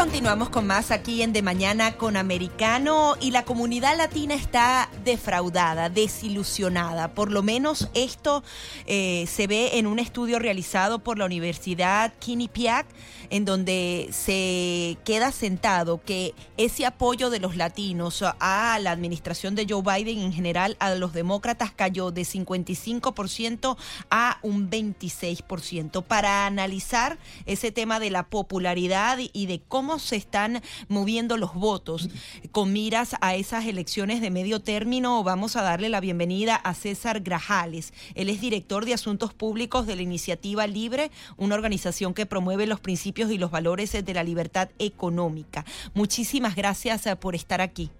Continuamos con más aquí en De Mañana con Americano y la comunidad latina está defraudada, desilusionada. Por lo menos esto eh, se ve en un estudio realizado por la Universidad Quinnipiac en donde se queda sentado que ese apoyo de los latinos a la administración de Joe Biden en general a los demócratas cayó de 55% a un 26%. Para analizar ese tema de la popularidad y de cómo se están moviendo los votos con miras a esas elecciones de medio término, vamos a darle la bienvenida a César Grajales. Él es director de Asuntos Públicos de la Iniciativa Libre, una organización que promueve los principios y los valores de la libertad económica. Muchísimas gracias eh, por estar aquí.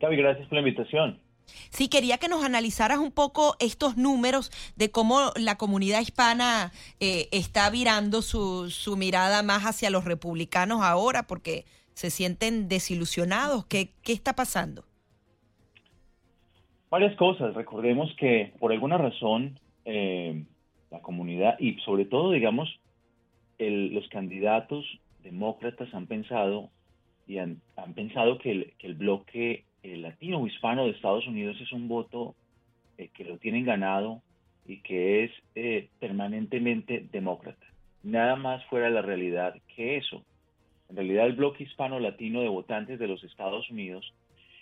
Gaby, gracias por la invitación. Sí, quería que nos analizaras un poco estos números de cómo la comunidad hispana eh, está virando su, su mirada más hacia los republicanos ahora, porque se sienten desilusionados. ¿Qué, qué está pasando? Varias cosas. Recordemos que por alguna razón eh, la comunidad y sobre todo, digamos, los candidatos demócratas han pensado y han, pensado que el, bloque latino o hispano de Estados Unidos es un voto eh, que lo tienen ganado y que es eh, permanentemente demócrata. Nada más fuera de la realidad que eso. En realidad el bloque hispano-latino de votantes de los Estados Unidos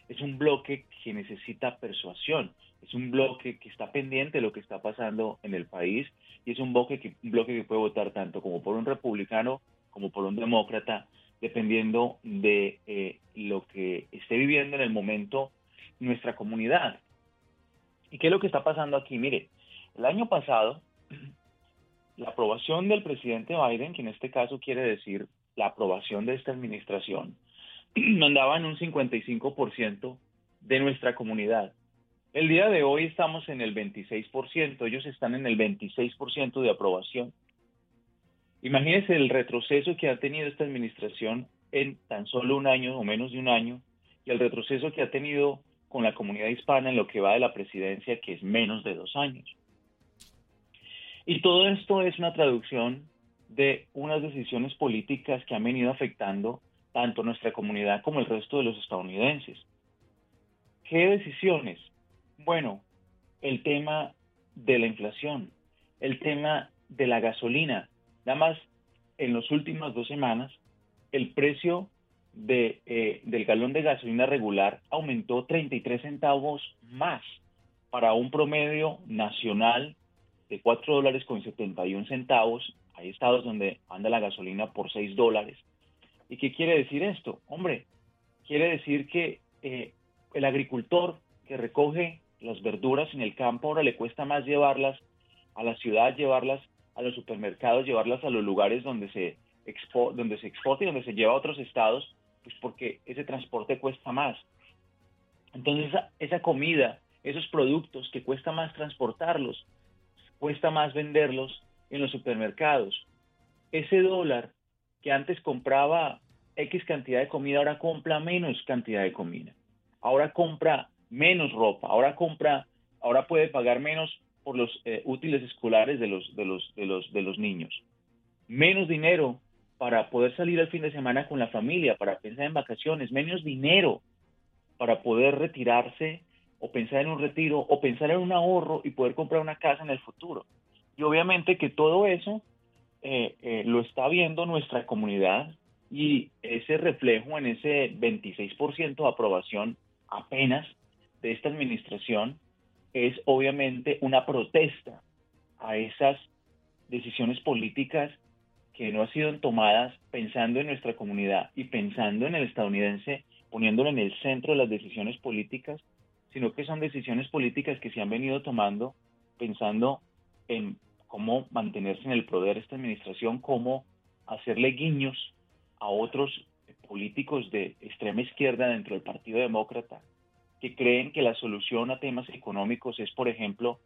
es un bloque que necesita persuasión, es un bloque que está pendiente de lo que está pasando en el país y es un bloque que, un bloque que puede votar tanto como por un republicano como por un demócrata, dependiendo de eh, lo que esté viviendo en el momento nuestra comunidad. ¿Y qué es lo que está pasando aquí? Mire, el año pasado, la aprobación del presidente Biden, que en este caso quiere decir la aprobación de esta administración, andaba en un 55% de nuestra comunidad. El día de hoy estamos en el 26%, ellos están en el 26% de aprobación. Imagínense el retroceso que ha tenido esta administración en tan solo un año o menos de un año y el retroceso que ha tenido con la comunidad hispana en lo que va de la presidencia, que es menos de dos años. Y todo esto es una traducción de unas decisiones políticas que han venido afectando tanto nuestra comunidad como el resto de los estadounidenses. ¿Qué decisiones? Bueno, el tema de la inflación, el tema de la gasolina. Nada más en las últimas dos semanas, el precio de, eh, del galón de gasolina regular aumentó 33 centavos más para un promedio nacional de 4 dólares con 71 centavos. Hay estados donde anda la gasolina por 6 dólares. ¿Y qué quiere decir esto? Hombre, quiere decir que eh, el agricultor que recoge las verduras en el campo ahora le cuesta más llevarlas a la ciudad, llevarlas a los supermercados, llevarlas a los lugares donde se, expo donde se exporta y donde se lleva a otros estados, pues porque ese transporte cuesta más. Entonces esa, esa comida, esos productos que cuesta más transportarlos, cuesta más venderlos en los supermercados. Ese dólar que antes compraba X cantidad de comida, ahora compra menos cantidad de comida. Ahora compra menos ropa, ahora compra, ahora puede pagar menos por los eh, útiles escolares de los, de, los, de, los, de los niños. Menos dinero para poder salir al fin de semana con la familia, para pensar en vacaciones, menos dinero para poder retirarse o pensar en un retiro o pensar en un ahorro y poder comprar una casa en el futuro. Y obviamente que todo eso eh, eh, lo está viendo nuestra comunidad y ese reflejo en ese 26% de aprobación apenas de esta administración es obviamente una protesta a esas decisiones políticas que no han sido tomadas pensando en nuestra comunidad y pensando en el estadounidense, poniéndolo en el centro de las decisiones políticas, sino que son decisiones políticas que se han venido tomando pensando en cómo mantenerse en el poder esta administración, cómo hacerle guiños a otros políticos de extrema izquierda dentro del Partido Demócrata, que creen que la solución a temas económicos es, por ejemplo,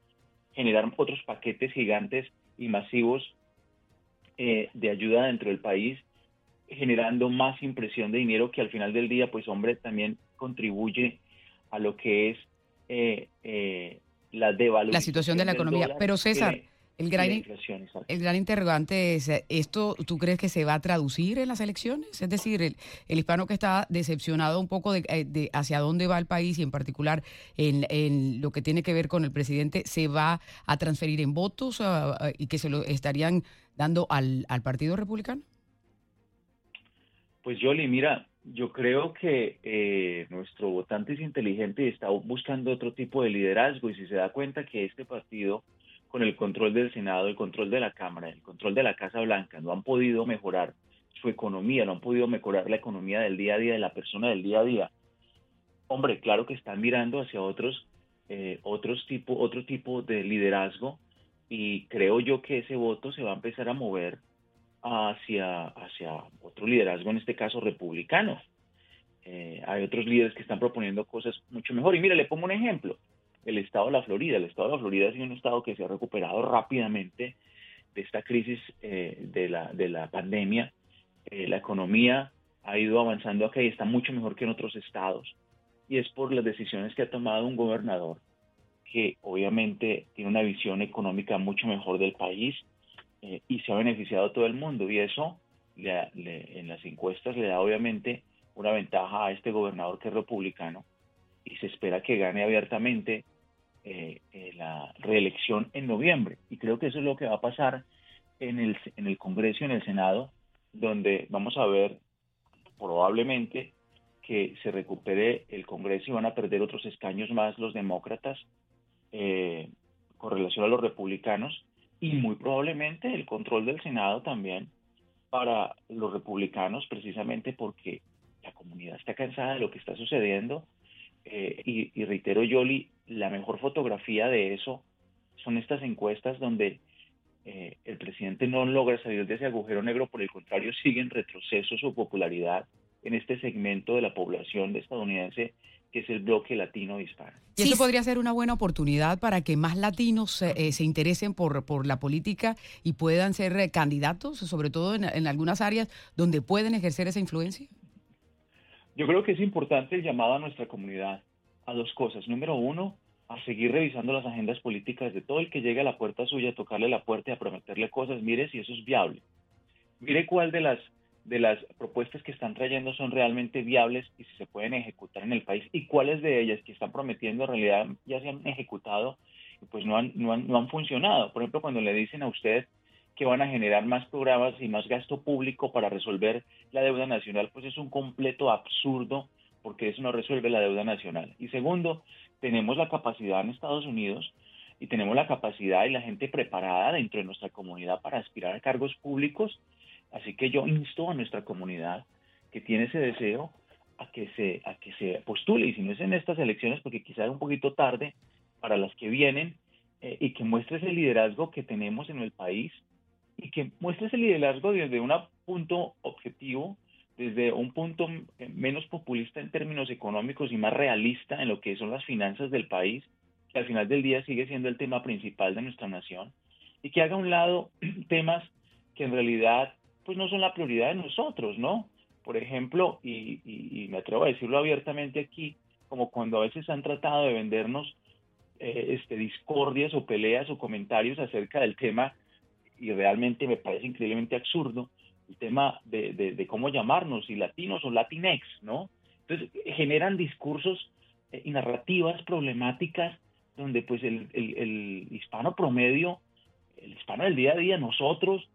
generar otros paquetes gigantes y masivos eh, de ayuda dentro del país generando más impresión de dinero que al final del día, pues hombre, también contribuye a lo que es eh, eh, la devaluación. La situación de la economía. Pero César, el gran, el gran interrogante es, ¿esto tú crees que se va a traducir en las elecciones? Es decir, el, hispano que está decepcionado un poco eh, de, hacia dónde va el país y en particular en, lo que tiene que ver con el presidente, ¿se va a transferir en votos y que se lo estarían dando al, al Partido Republicano? Pues Yoli, mira, yo creo que eh, nuestro votante es inteligente y está buscando otro tipo de liderazgo y si se da cuenta que este partido con el control del Senado, el control de la Cámara, el control de la Casa Blanca no han podido mejorar su economía, no han podido mejorar la economía del día a día de la persona del día a día. Hombre, claro que están mirando hacia otros, eh, otros tipo, otro tipo de liderazgo y creo yo que ese voto se va a empezar a mover hacia, hacia otro liderazgo, en este caso republicano. Eh, hay otros líderes que están proponiendo cosas mucho mejor. Y mira, le pongo un ejemplo. El estado de la Florida. El estado de la Florida ha sido un estado que se ha recuperado rápidamente de esta crisis eh, de, la, de la pandemia. Eh, la economía ha ido avanzando acá y está mucho mejor que en otros estados. Y es por las decisiones que ha tomado un gobernador que obviamente tiene una visión económica mucho mejor del país, eh, y se ha beneficiado a todo el mundo. Y eso en las encuestas le da obviamente una ventaja a este gobernador que es republicano y se espera que gane abiertamente eh, eh, la reelección en noviembre. Y creo que eso es lo que va a pasar en el, en el Congreso y en el Senado, donde vamos a ver probablemente que se recupere el Congreso y van a perder otros escaños más los demócratas con relación a los republicanos y muy probablemente el control del Senado también para los republicanos, precisamente porque la comunidad está cansada de lo que está sucediendo. Eh, y, reitero, Yoli, la mejor fotografía de eso son estas encuestas donde eh, el presidente no logra salir de ese agujero negro, por el contrario, sigue en retroceso su popularidad en este segmento de la población estadounidense que es el bloque latino hispano. Y eso podría ser una buena oportunidad para que más latinos eh, se interesen por, por la política y puedan ser eh, candidatos, sobre todo en, en, algunas áreas donde pueden ejercer esa influencia. Yo creo que es importante el llamado a nuestra comunidad a dos cosas. Número uno, a seguir revisando las agendas políticas de todo el que llegue a la puerta suya, a tocarle la puerta y a prometerle cosas. Mire si eso es viable. Mire cuál de las de las propuestas que están trayendo son realmente viables y si se pueden ejecutar en el país y cuáles de ellas que están prometiendo en realidad ya se han ejecutado y pues no han, no han, no han funcionado. Por ejemplo, cuando le dicen a usted que van a generar más programas y más gasto público para resolver la deuda nacional, pues es un completo absurdo porque eso no resuelve la deuda nacional. Y segundo, tenemos la capacidad en Estados Unidos y tenemos la capacidad y la gente preparada dentro de nuestra comunidad para aspirar a cargos públicos Así que yo insto a nuestra comunidad que tiene ese deseo a que se, a que se postule, y si no es en estas elecciones, porque quizás es un poquito tarde para las que vienen, eh, y que muestre ese liderazgo que tenemos en el país, y que muestre ese liderazgo desde un punto objetivo, desde un punto menos populista en términos económicos y más realista en lo que son las finanzas del país, que al final del día sigue siendo el tema principal de nuestra nación, y que haga a un lado temas que en realidad pues no son la prioridad de nosotros, ¿no? Por ejemplo, y, me atrevo a decirlo abiertamente aquí, como cuando a veces han tratado de vendernos eh, este, discordias o peleas o comentarios acerca del tema, y realmente me parece increíblemente absurdo, el tema de, cómo llamarnos, si latinos o latinex, ¿no? Entonces generan discursos eh, y narrativas problemáticas donde pues el, el hispano promedio, el hispano del día a día, nosotros,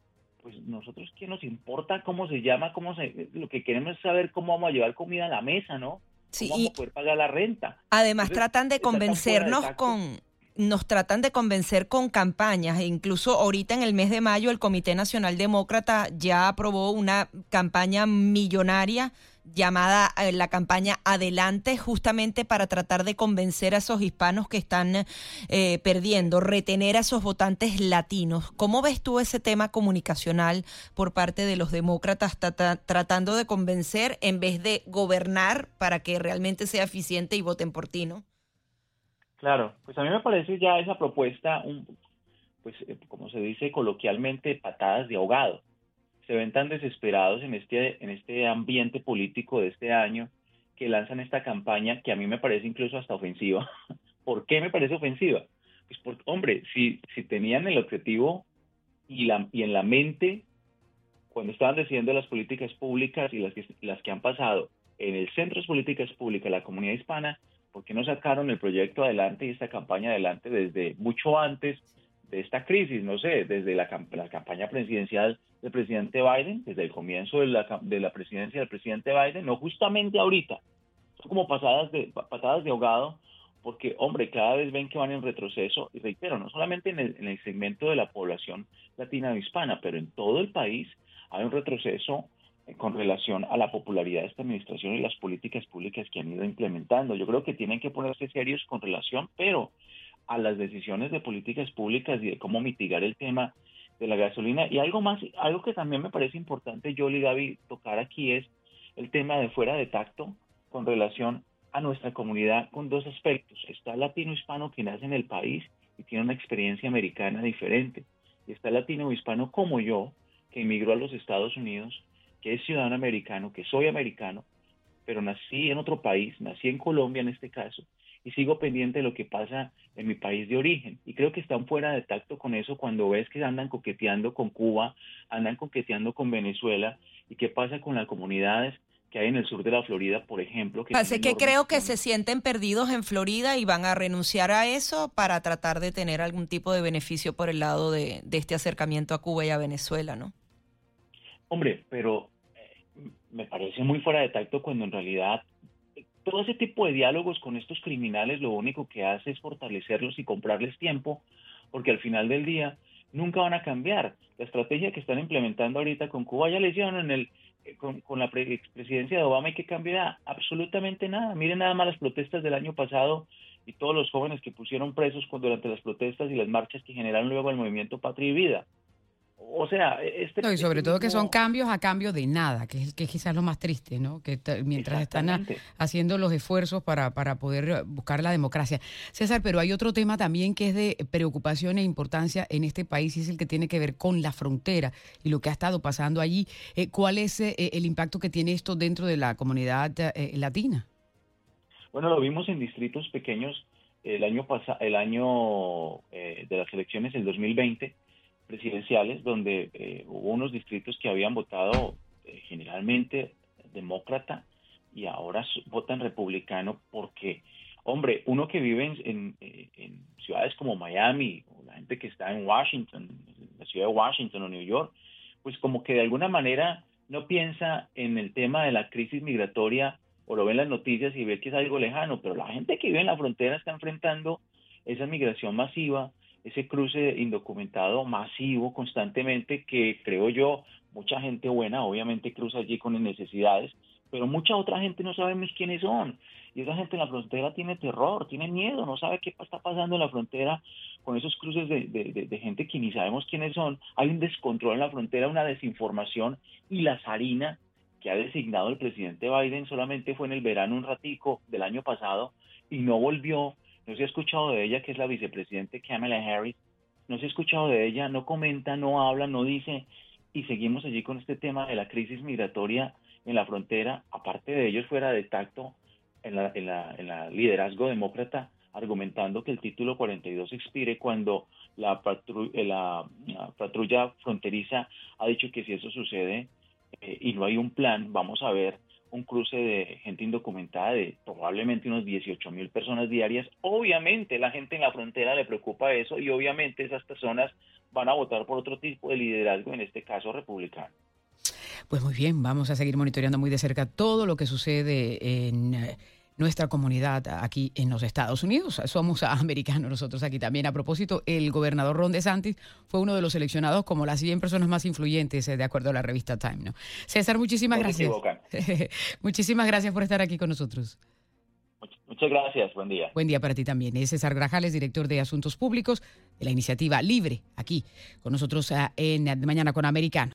pues nosotros qué nos importa cómo se llama, cómo se, lo que queremos es saber cómo vamos a llevar comida a la mesa, ¿no? Sí, ¿Cómo vamos a poder pagar la renta? Además tratan de convencernos con nos tratan de convencer con campañas. E incluso ahorita en el mes de mayo el Comité Nacional Demócrata ya aprobó una campaña millonaria llamada eh, la campaña Adelante, justamente para tratar de convencer a esos hispanos que están eh, perdiendo, retener a esos votantes latinos. ¿Cómo ves tú ese tema comunicacional por parte de los demócratas tratando de convencer en vez de gobernar para que realmente sea eficiente y voten por ti, no? Claro, pues a mí me parece ya esa propuesta, pues eh, como se dice coloquialmente, patadas de ahogado. se ven tan desesperados en este, en este ambiente político de este año que lanzan esta campaña que a mí me parece incluso hasta ofensiva. ¿Por qué me parece ofensiva? Pues porque, hombre, si, si tenían el objetivo y, la, y en la mente, cuando estaban decidiendo las políticas públicas y las que, las que han pasado en el centro de políticas públicas, la comunidad hispana, ¿por qué no sacaron el proyecto adelante y esta campaña adelante desde mucho antes de esta crisis? No sé, desde la, la campaña presidencial del presidente Biden, desde el comienzo de la, de la presidencia del presidente Biden, no justamente ahorita. Son como pasadas de, patadas de ahogado, porque, hombre, cada vez ven que van en retroceso, y reitero, no solamente en el, en el segmento de la población latina o hispana, pero en todo el país hay un retroceso con relación a la popularidad de esta administración y las políticas públicas que han ido implementando. Yo creo que tienen que ponerse serios con relación, pero a las decisiones de políticas públicas y de cómo mitigar el tema de la gasolina. Y algo más, algo que también me parece importante, yo y Gaby, tocar aquí es el tema de fuera de tacto con relación a nuestra comunidad con dos aspectos. Está el latino-hispano que nace en el país y tiene una experiencia americana diferente. Y está el latino-hispano como yo, que emigró a los Estados Unidos que es ciudadano americano, que soy americano, pero nací en otro país, nací en Colombia en este caso, y sigo pendiente de lo que pasa en mi país de origen. Y creo que están fuera de tacto con eso cuando ves que andan coqueteando con Cuba, andan coqueteando con Venezuela, y qué pasa con las comunidades que hay en el sur de la Florida, por ejemplo. Que Así que creo que se sienten perdidos en Florida y van a renunciar a eso para tratar de tener algún tipo de beneficio por el lado de, de este acercamiento a Cuba y a Venezuela, ¿no? Hombre, pero me parece muy fuera de tacto cuando en realidad todo ese tipo de diálogos con estos criminales lo único que hace es fortalecerlos y comprarles tiempo, porque al final del día nunca van a cambiar. La estrategia que están implementando ahorita con Cuba ya les en el eh, con, con la presidencia de Obama y que cambiará absolutamente nada. Miren nada más las protestas del año pasado y todos los jóvenes que pusieron presos durante las protestas y las marchas que generaron luego el movimiento Patria y Vida o sea, este... y sobre todo que son cambios a cambio de nada, que es, que quizás lo más triste, ¿no? Que mientras están haciendo los esfuerzos para, para poder buscar la democracia. César, pero hay otro tema también que es de preocupación e importancia en este país y es el que tiene que ver con la frontera y lo que ha estado pasando allí. Eh, ¿Cuál es eh, el impacto que tiene esto dentro de la comunidad eh, latina? Bueno, lo vimos en distritos pequeños el año pasado, el año de las elecciones, el 2020 presidenciales donde eh, hubo unos distritos que habían votado eh, generalmente demócrata y ahora votan republicano porque, hombre, uno que vive en, en, ciudades como Miami o la gente que está en Washington, la ciudad de Washington o New York, pues como que de alguna manera no piensa en el tema de la crisis migratoria o lo ve en las noticias y ve que es algo lejano, pero la gente que vive en la frontera está enfrentando esa migración masiva, ese cruce indocumentado masivo constantemente que creo yo, mucha gente buena obviamente cruza allí con necesidades, pero mucha otra gente no sabemos quiénes son. Y esa gente en la frontera tiene terror, tiene miedo, no sabe qué está pasando en la frontera con esos cruces de, de, gente que ni sabemos quiénes son. Hay un descontrol en la frontera, una desinformación y la zarina que ha designado el presidente Biden solamente fue en el verano un ratico del año pasado y no volvió no se ha escuchado de ella, que es la vicepresidente Kamala Harris, no se ha escuchado de ella, no comenta, no habla, no dice, y seguimos allí con este tema de la crisis migratoria en la frontera, aparte de ellos fuera de tacto en la, en la, liderazgo demócrata, argumentando que el título 42 expire cuando la, eh, la, patrulla fronteriza ha dicho que si eso sucede eh, y no hay un plan, vamos a ver un cruce de gente indocumentada de probablemente unos 18 mil personas diarias. Obviamente la gente en la frontera le preocupa eso y obviamente esas personas van a votar por otro tipo de liderazgo, en este caso republicano. Pues muy bien, vamos a seguir monitoreando muy de cerca todo lo que sucede en eh, nuestra comunidad aquí en los Estados Unidos. Somos americanos nosotros aquí también. A propósito, el gobernador Ron DeSantis fue uno de los seleccionados como las 100 personas más influyentes, eh, de acuerdo a la revista Time. ¿no? César, muchísimas gracias. muchísimas gracias por estar aquí con nosotros. Muchas gracias, buen día. Buen día para ti también. Es César Grajales, director de Asuntos Públicos de la iniciativa Libre, aquí con nosotros ah, en Mañana con Americano.